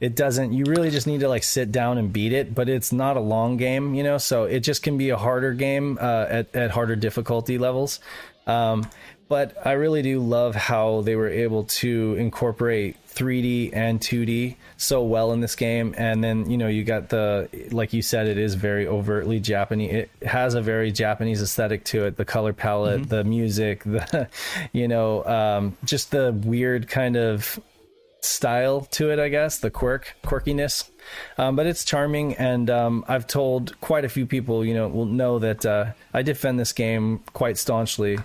it doesn't. You really just need to like sit down and beat it. But it's not a long game, you know, so it just can be a harder game uh, at at harder difficulty levels. Um, but I really do love how they were able to incorporate 3D and 2D so well in this game. And then, you know, you got the, like you said, it is very overtly Japanese. It has a very Japanese aesthetic to it. The color palette, the music, (laughs) the, you know, um, just the weird kind of style to it, I guess, the quirk, quirkiness. Um, but it's charming, and um, I've told quite a few people, you know, will know that uh, I defend this game quite staunchly.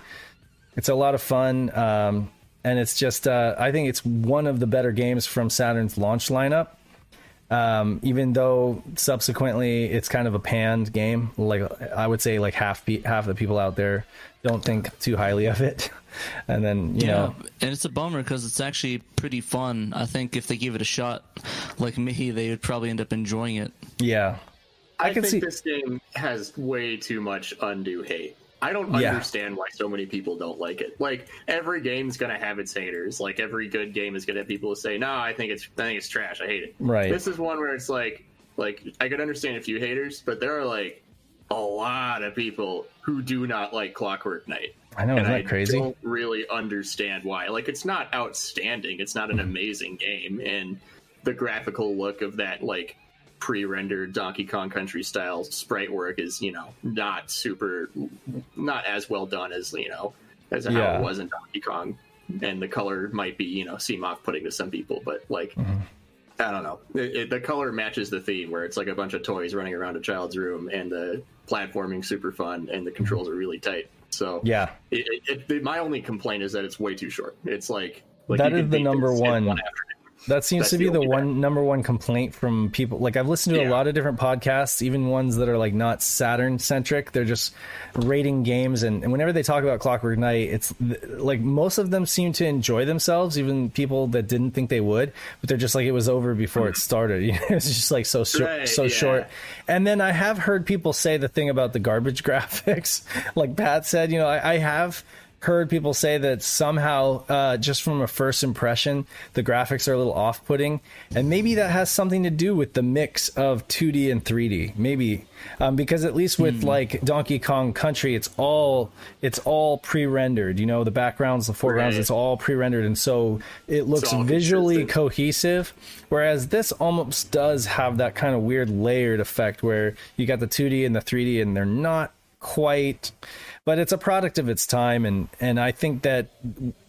It's a lot of fun. Um, and it's just uh, I think it's one of the better games from Saturn's launch lineup. Um, even though subsequently it's kind of a panned game, like I would say, like half pe- half the people out there don't think too highly of it, (laughs) and then you yeah, know, and it's a bummer because it's actually pretty fun. I think if they give it a shot, like me, they would probably end up enjoying it. yeah, I, I can think see- this game has way too much undue hate. I don't Yeah. understand why so many people don't like it. Like every game's gonna have its haters. Like every good game is gonna have people who say, "No, I think it's I think it's trash. I hate it." Right. This is one where it's like, like I could understand a few haters, but there are like a lot of people who do not like Clockwork Knight. I know, and I crazy? don't really understand why. Like, it's not outstanding. It's not an Mm-hmm. amazing game, and the graphical look of that like pre-rendered Donkey Kong Country style sprite work is, you know, not super, not as well done as you know as how it was in Donkey Kong. And the color might be, you know, seem off-putting to some people, but like. Mm-hmm. I don't know. It, it, the color matches the theme, where it's like a bunch of toys running around a child's room, and the platforming super fun, and the controls are really tight. So yeah. it, my only complaint is that it's way too short. It's like, like That is the number one. afternoon. That seems That's to be the the one number one complaint from people. Like I've listened to a lot of different podcasts, even ones that are like not Saturn centric. They're just rating games, and, and whenever they talk about Clockwork Knight, it's th- like most of them seem to enjoy themselves, even people that didn't think they would. But they're just like it was over before it started. (laughs) You know, it's just like so short, Right, so yeah. short. And then I have heard people say the thing about the garbage (laughs) graphics, like Pat said. You know, I, I have heard people say that somehow uh, just from a first impression the graphics are a little off-putting and maybe that has something to do with the mix of 2d and 3d maybe um, because at least with like donkey kong country it's all it's all pre-rendered you know the backgrounds the foregrounds Right. it's all pre-rendered and so it looks visually consistent. cohesive whereas this almost does have that kind of weird layered effect where you got the 2d and the 3d and they're not quite but it's a product of its time and and I think that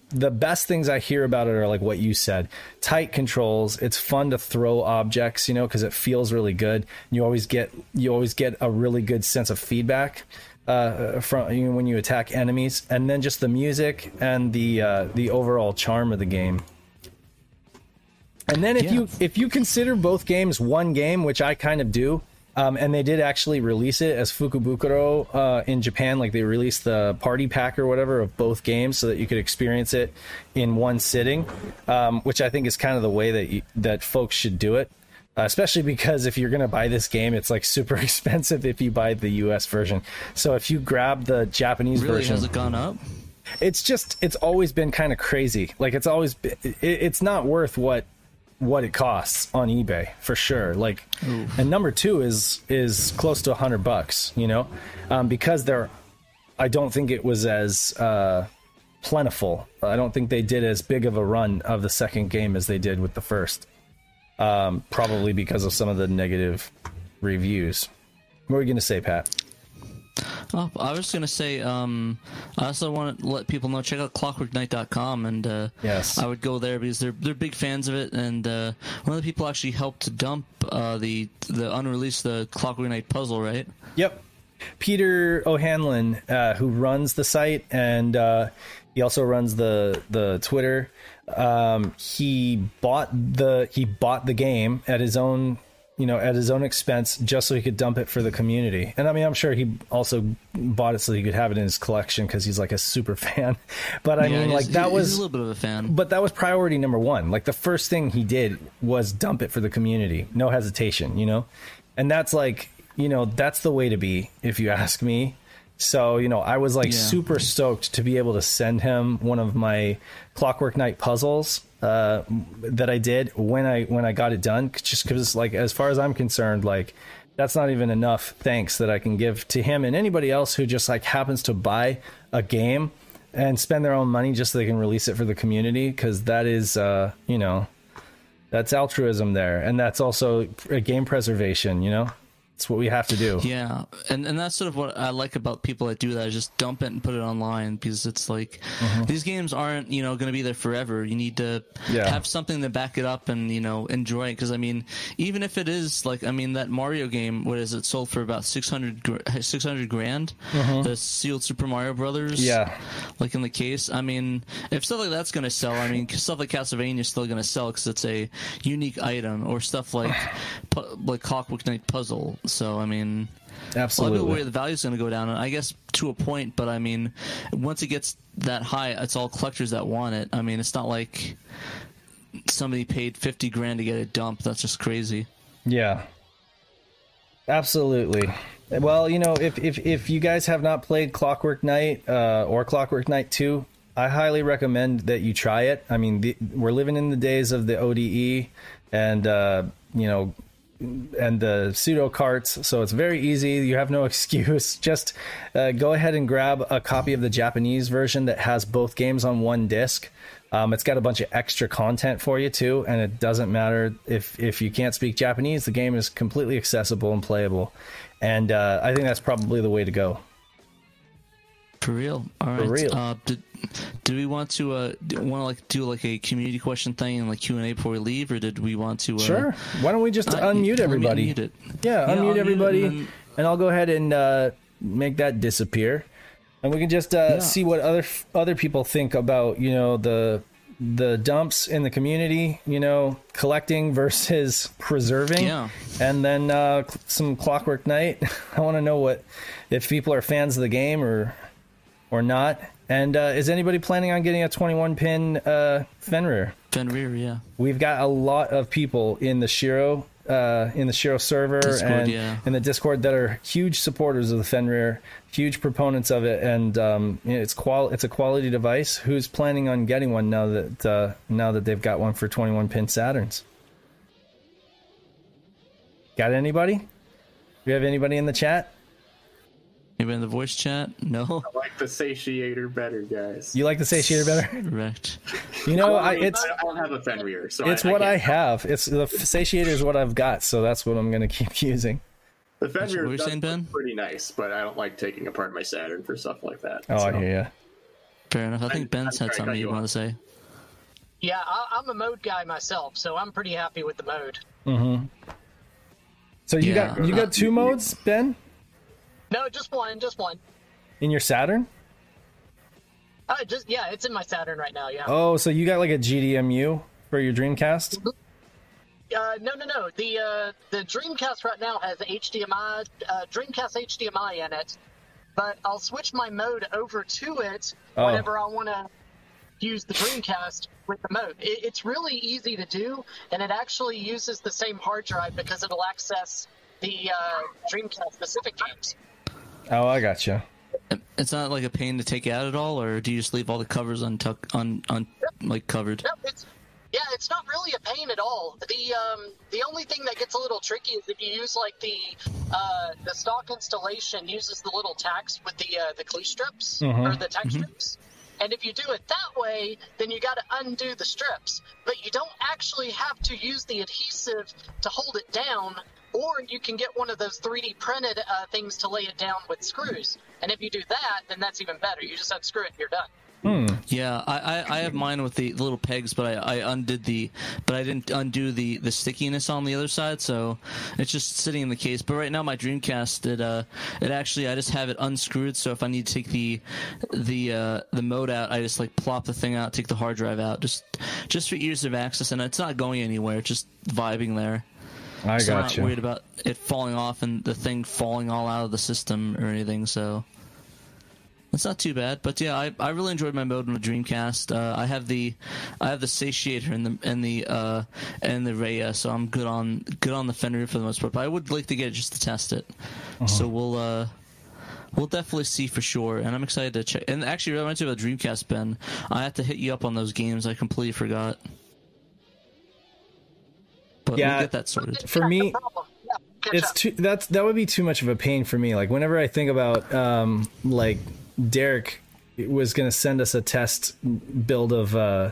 the best things I hear about it are like what you said tight controls. It's fun to throw objects you know because it feels really good. You always get you always get a really good sense of feedback uh, from you know, when you attack enemies. And then just the music and the uh, the overall charm of the game. And then if Yeah. you if you consider both games one game, which I kind of do, um, and they did actually release it as Fukubukuro uh, in Japan, like they released the party pack or whatever of both games, so that you could experience it in one sitting, um, which I think is kind of the way that you, that folks should do it. Uh, especially because if you're going to buy this game, it's like (laughs) super expensive if you buy the U.S. version. So if you grab the Japanese Really, version, has it gone up? it's just it's always been kind of crazy like it's always been, it, it's not worth what what it costs on ebay for sure. Like and number two is is close to a hundred bucks you know? Um, because they're i don't think it was as uh plentiful. I don't think they did as big of a run of the second game as they did with the first um probably because of some of the negative reviews. What were you gonna say pat Oh, I was gonna say. Um, I also want to let people know check out ClockworkKnight.com, and uh, Yes. I would go there because they're they're big fans of it. And uh, one of the people actually helped to dump uh, the the unreleased the Clockwork Knight puzzle, right? Yep. Peter O'Hanlon, uh, who runs the site, and uh, he also runs the the Twitter. Um, he bought the he bought the game at his own you know at his own expense just so he could dump it for the community. And I mean, I'm sure he also bought it so he could have it in his collection because he's like a super (laughs) fan. But I Yeah, mean, like that was a little bit of a fan. but that was priority number one. Like the first thing he did was dump it for the community, no hesitation, you know? And that's like, you know, that's the way to be, if you ask me. So, you know, I was like Yeah. super stoked to be able to send him one of my Clockwork Knight puzzles uh, that I did when I when I got it done. Just because, like, as far as I'm concerned, like that's not even enough thanks that I can give to him and anybody else who just like happens to buy a game and spend their own money just so they can release it for the community because that is uh you know that's altruism there and that's also a game preservation you know It's what we have to do. Yeah, and and that's sort of what I like about people that do that. Is just dump it and put it online because it's like Mm-hmm. these games aren't you know going to be there forever. You need to Yeah. have something to back it up and you know enjoy it. Because I mean, even if it is like I mean that Mario game, what is it sold for about 600, 600 grand? The sealed Super Mario Brothers. Mm-hmm. Yeah. like in the case. I mean, if stuff like that's going to sell, I mean, stuff like Castlevania is still going to sell because it's a unique item, or stuff like (sighs) pu- like Clockwork Knight Puzzle. So I mean, absolutely, lot of people worry Absolutely. the value's going to go down, I guess to a point. But I mean, once it gets that high, it's all collectors that want it. I mean, it's not like somebody paid fifty grand to get a dump. That's just crazy. Yeah. Absolutely. Well, you know, if if if you guys have not played Clockwork Knight uh, or Clockwork Knight Two, I highly recommend that you try it. I mean, the, we're living in the days of the ODE, and uh, you know, and the pseudo carts, so it's very easy. You have no (laughs) excuse. Just uh, go ahead and grab a copy of the Japanese version that has both games on one disc. Um, it's got a bunch of extra content for you too, and it doesn't matter if if you can't speak Japanese. The game is completely accessible and playable, and uh, I think that's probably the way to go. For real. All right. real. Uh, do, do we want to uh want to like do like a community question thing and like Q and A before we leave, or did we want to? Uh, Sure. Why don't we just unmute everybody? unmute it. Yeah, Yeah, unmute it everybody, and and, I'll go ahead and uh, make that disappear, and we can just uh, Yeah. see what other other people think about you know the the dumps in the community, you know, collecting versus (laughs) preserving, Yeah. and then uh, some Clockwork Knight. (laughs) I want to know what if people are fans of the game or or not. And uh, is anybody planning on getting a 21 pin uh, Fenrir? Fenrir, yeah. We've got a lot of people in the Shiro uh, in the Shiro server Discord, and yeah. in the Discord that are huge supporters of the Fenrir, huge proponents of it, and um, it's qual it's a quality device. Who's planning on getting one now that uh, now that they've got one for 21 pin Saturns? Got anybody? Do you have anybody in the chat? Anybody in the voice chat? No. I like the satiator better, guys. You like the satiator better? Correct. You know, I, I, it's I don't have a Fenrir, so it's I, what I can't- have. It's the satiator is what I've got, so that's what I'm going (laughs) to keep using. The what Fenrir were you does look pretty nice, but I don't like taking apart my Saturn for stuff like that. Oh, so. I hear you. Fair enough. I think I'm- Ben I'm had sorry, something you you want to say. Yeah, I, I'm a mode guy myself, so I'm pretty happy with the mode. Mm-hmm. So you Yeah. got you got two modes, Ben, No, just one, just one. in your Saturn. Uh, just yeah, it's in my Saturn right now. Yeah. Oh, so you got like a GDEMU for your Dreamcast? Uh, no, no, no. The uh, the Dreamcast right now has HDMI, uh, Dreamcast HDMI in it, but I'll switch my mode over to it Oh. whenever I want to use the Dreamcast with the mode. It, it's really easy to do, and it actually uses the same hard drive because it'll access the uh, Dreamcast specific games. Oh, I got you. It's not like a pain to take out at all, or do you just leave all the covers untuck, un, un, like covered? No, it's yeah, it's not really a pain at all. The um, the only thing that gets a little tricky is if you use like the uh, the stock installation uses the little tacks with the uh, the cleat strips or the tack strips. And if you do it that way, then you got to undo the strips. But you don't actually have to use the adhesive to hold it down, or you can get one of those 3D printed uh, things to lay it down with screws. And if you do that, then that's even better. You just unscrew it and you're done. Yeah, I, I, I have mine with the little pegs, but I, I undid the, but I didn't undo the, the stickiness on the other side, so it's just sitting in the case. But right now, my Dreamcast, it uh, it actually I just have it unscrewed, so if I need to take the the uh, the mode out, I just like plop the thing out, take the hard drive out, just just for ease of access, and it's not going anywhere, just vibing there. I So I'm got not you. worried about it falling off and the thing falling all out of the system or anything. So it's not too bad. But yeah, I, I really enjoyed my mode in the Dreamcast. Uh, I have the I have the Satiator and the and the uh, and the Rhea, so I'm good on good on the Fenrir for the most part. But I would like to get it just to test it. So we'll. Uh, We'll definitely see for sure, and I'm excited to check. And actually, I went to a Dreamcast, Ben. I have to hit you up on those games. I completely forgot. But Yeah. we'll get that sorted. For me, no problem. Yeah, catch it's too that's that would be too much of a pain for me like whenever i think about um like derek was going to send us a test build of uh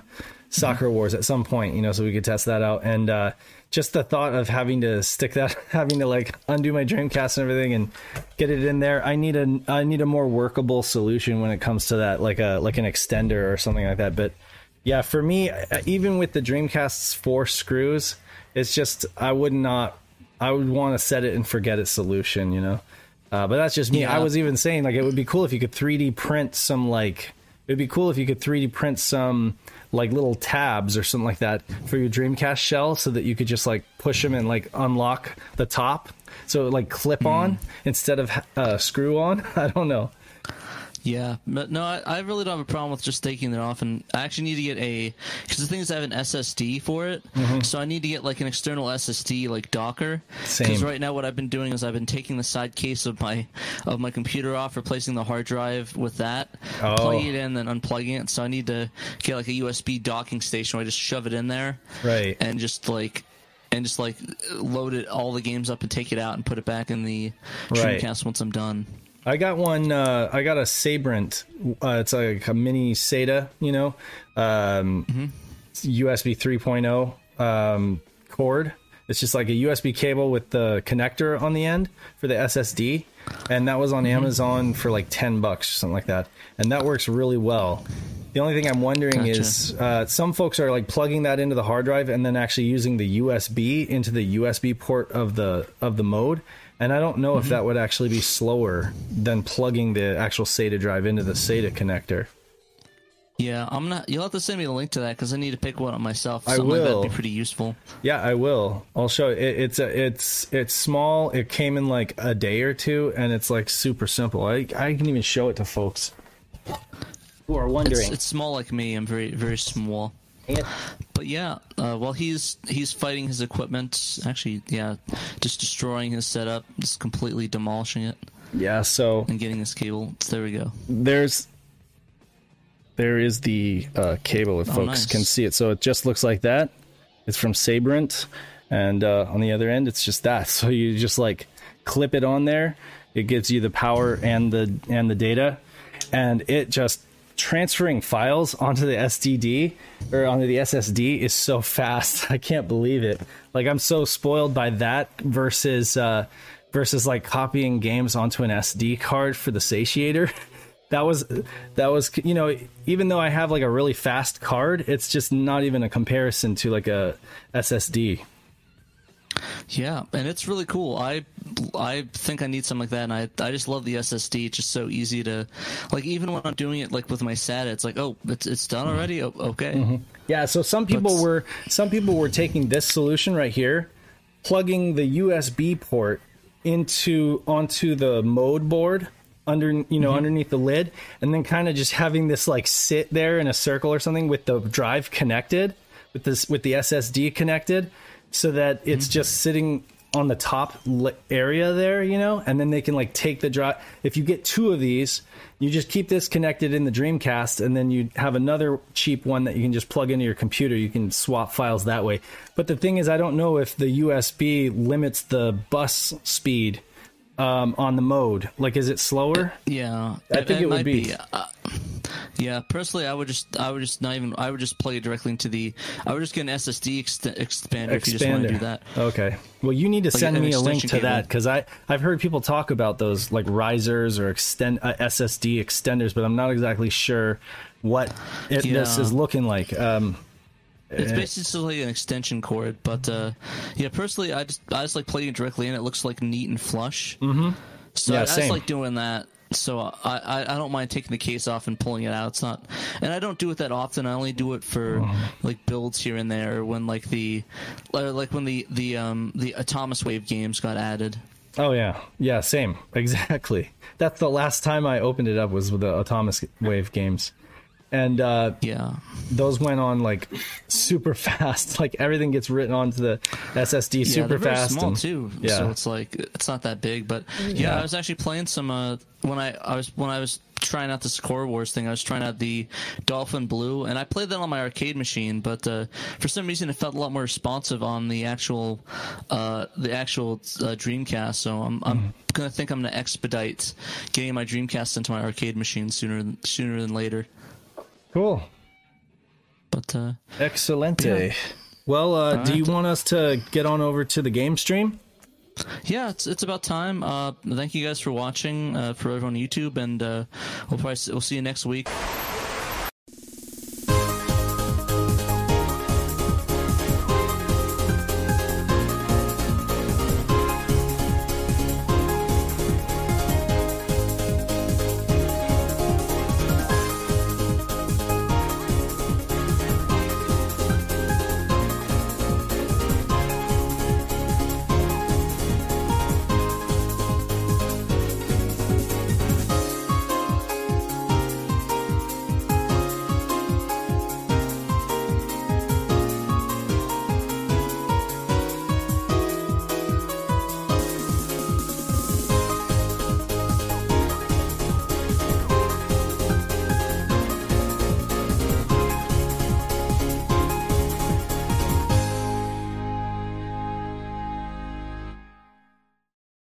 Soccer Wars at some point, you know, so we could test that out. And uh, just the thought of having to stick that, (laughs) having to like undo my Dreamcast and everything and get it in there. I need a, I need a more workable solution when it comes to that, like a, like an extender or something like that. But yeah, for me, uh, even with the Dreamcast's four screws, it's just I would not, I would want to set it and forget it solution, you know. Uh, but that's just me. Yeah. I was even saying like it would be cool if you could 3D print some like it'd be cool if you could 3D print some like little tabs or something like that for your Dreamcast shell so that you could just like push them and like unlock the top so like clip on instead of uh, screw on. (laughs) I don't know. Yeah, but no, I, I really don't have a problem with just taking it off, and I actually need to get a because the thing is I have an SSD for it, mm-hmm. so I need to get like an external SSD like Docker. Because right now what I've been doing is I've been taking the side case of my of my computer off, replacing the hard drive with that, Oh. plugging it in, then unplugging it. So I need to get like a USB docking station where I just shove it in there, Right. and just like. And just like load it all the games up and take it out and put it back in the Right. Dreamcast once I'm done. I got one. Uh, I got a Sabrent. Uh, it's like a mini SATA, you know, um, USB 3.0 um, cord. It's just like a USB cable with the connector on the end for the SSD, and that was on Amazon for like ten bucks or something like that, and that works really well. The only thing I'm wondering Gotcha. is uh, some folks are like plugging that into the hard drive and then actually using the USB into the USB port of the of the mode. And I don't know if mm-hmm. that would actually be slower than plugging the actual SATA drive into the SATA connector. Yeah, I'm not. You'll have to send me a link to that because I need to pick one up myself. I Something like will. that'd be pretty useful. Yeah, I will. I'll show it. it it's a, it's it's small. It came in like a day or two, and it's like super simple. I I can even show it to folks who are It's, wondering. it's small like me. I'm very very small. But yeah, uh, while he's he's fighting his equipment, actually, yeah, just destroying his setup, just completely demolishing it yeah, so and getting this cable. There we go. there's there is the uh, cable if Oh, folks nice. can see it. So it just looks like that. It's from Sabrent, and uh, on the other end, it's just that. (laughs) So you just like clip it on there. It gives you the power and the and the data, and it just transferring files onto the SDD or onto the SSD is so fast. (laughs) I can't believe it. Like I'm so spoiled by that versus uh, versus like copying games onto an SD card for the satiator. (laughs) that was that was you know even though I have like a really fast card, it's just not even a comparison to like a SSD. Yeah, and it's really cool. I I think I need something like that, and I I just love the SSD. It's just so easy to like. Even when I'm doing it like with my SATA, it's like, oh, it's it's done mm-hmm. already. Oh, okay. Mm-hmm. Yeah, so some people Let's- were some people were taking this solution right here, plugging the USB port into onto the mode board under you know mm-hmm. underneath the lid, and then kind of just having this like sit there in a circle or something with the drive connected, with this with the SSD connected, so that it's mm-hmm. just sitting on the top area there, you know, and then they can like take the drive. If you get two of these, you just keep this connected in the Dreamcast, and then you have another cheap one that you can just plug into your computer. You can swap files that way. But the thing is, I don't know if the USB limits the bus speed um, on the mode. Like, is it slower? Yeah, I think it would might be. Uh, yeah, personally, I would just, I would just not even, I would just plug it directly into the, I would just get an SSD ex- expander, if you just want to do that. Okay. Well, you need to send me a link to extension that because I I've heard people talk about those like risers or extend uh, SSD extenders, but I'm not exactly sure what it, this is looking like. Um, It's basically an extension cord, but uh, yeah, personally, I just, I just like plugging it directly in. It looks like neat and flush. Mm-hmm. So Yeah, I, I just like doing that. So I, I, I don't mind taking the case off and pulling it out. It's not, and I don't do it that often. I only do it for like builds here and there when like the, like when the the um the Atomiswave games got added. oh yeah, yeah, same, (laughs) exactly. That's the last time I opened it up was with the Atomic Wave games, and uh, Yeah. those went on like super (laughs) fast. Like everything gets written onto the SSD yeah, super they're very fast. small and- too. Yeah. So it's like it's not that big, but yeah, I was actually playing some uh, when I, I was when I was trying out the Score Wars thing. I was trying out the Dolphin Blue, and I played that on my arcade machine. But uh, for some reason, it felt a lot more responsive on the actual uh, the actual uh, Dreamcast. So I'm I'm Mm-hmm. gonna think I'm gonna expedite getting my Dreamcast into my arcade machine sooner sooner than later. Cool. But uh, Excelente. Yeah. Well, uh, do right. you want us to get on over to the game stream? yeah, it's it's about time. Uh, thank you guys for watching uh, for everyone on YouTube, and uh, we'll probably we'll see you next week.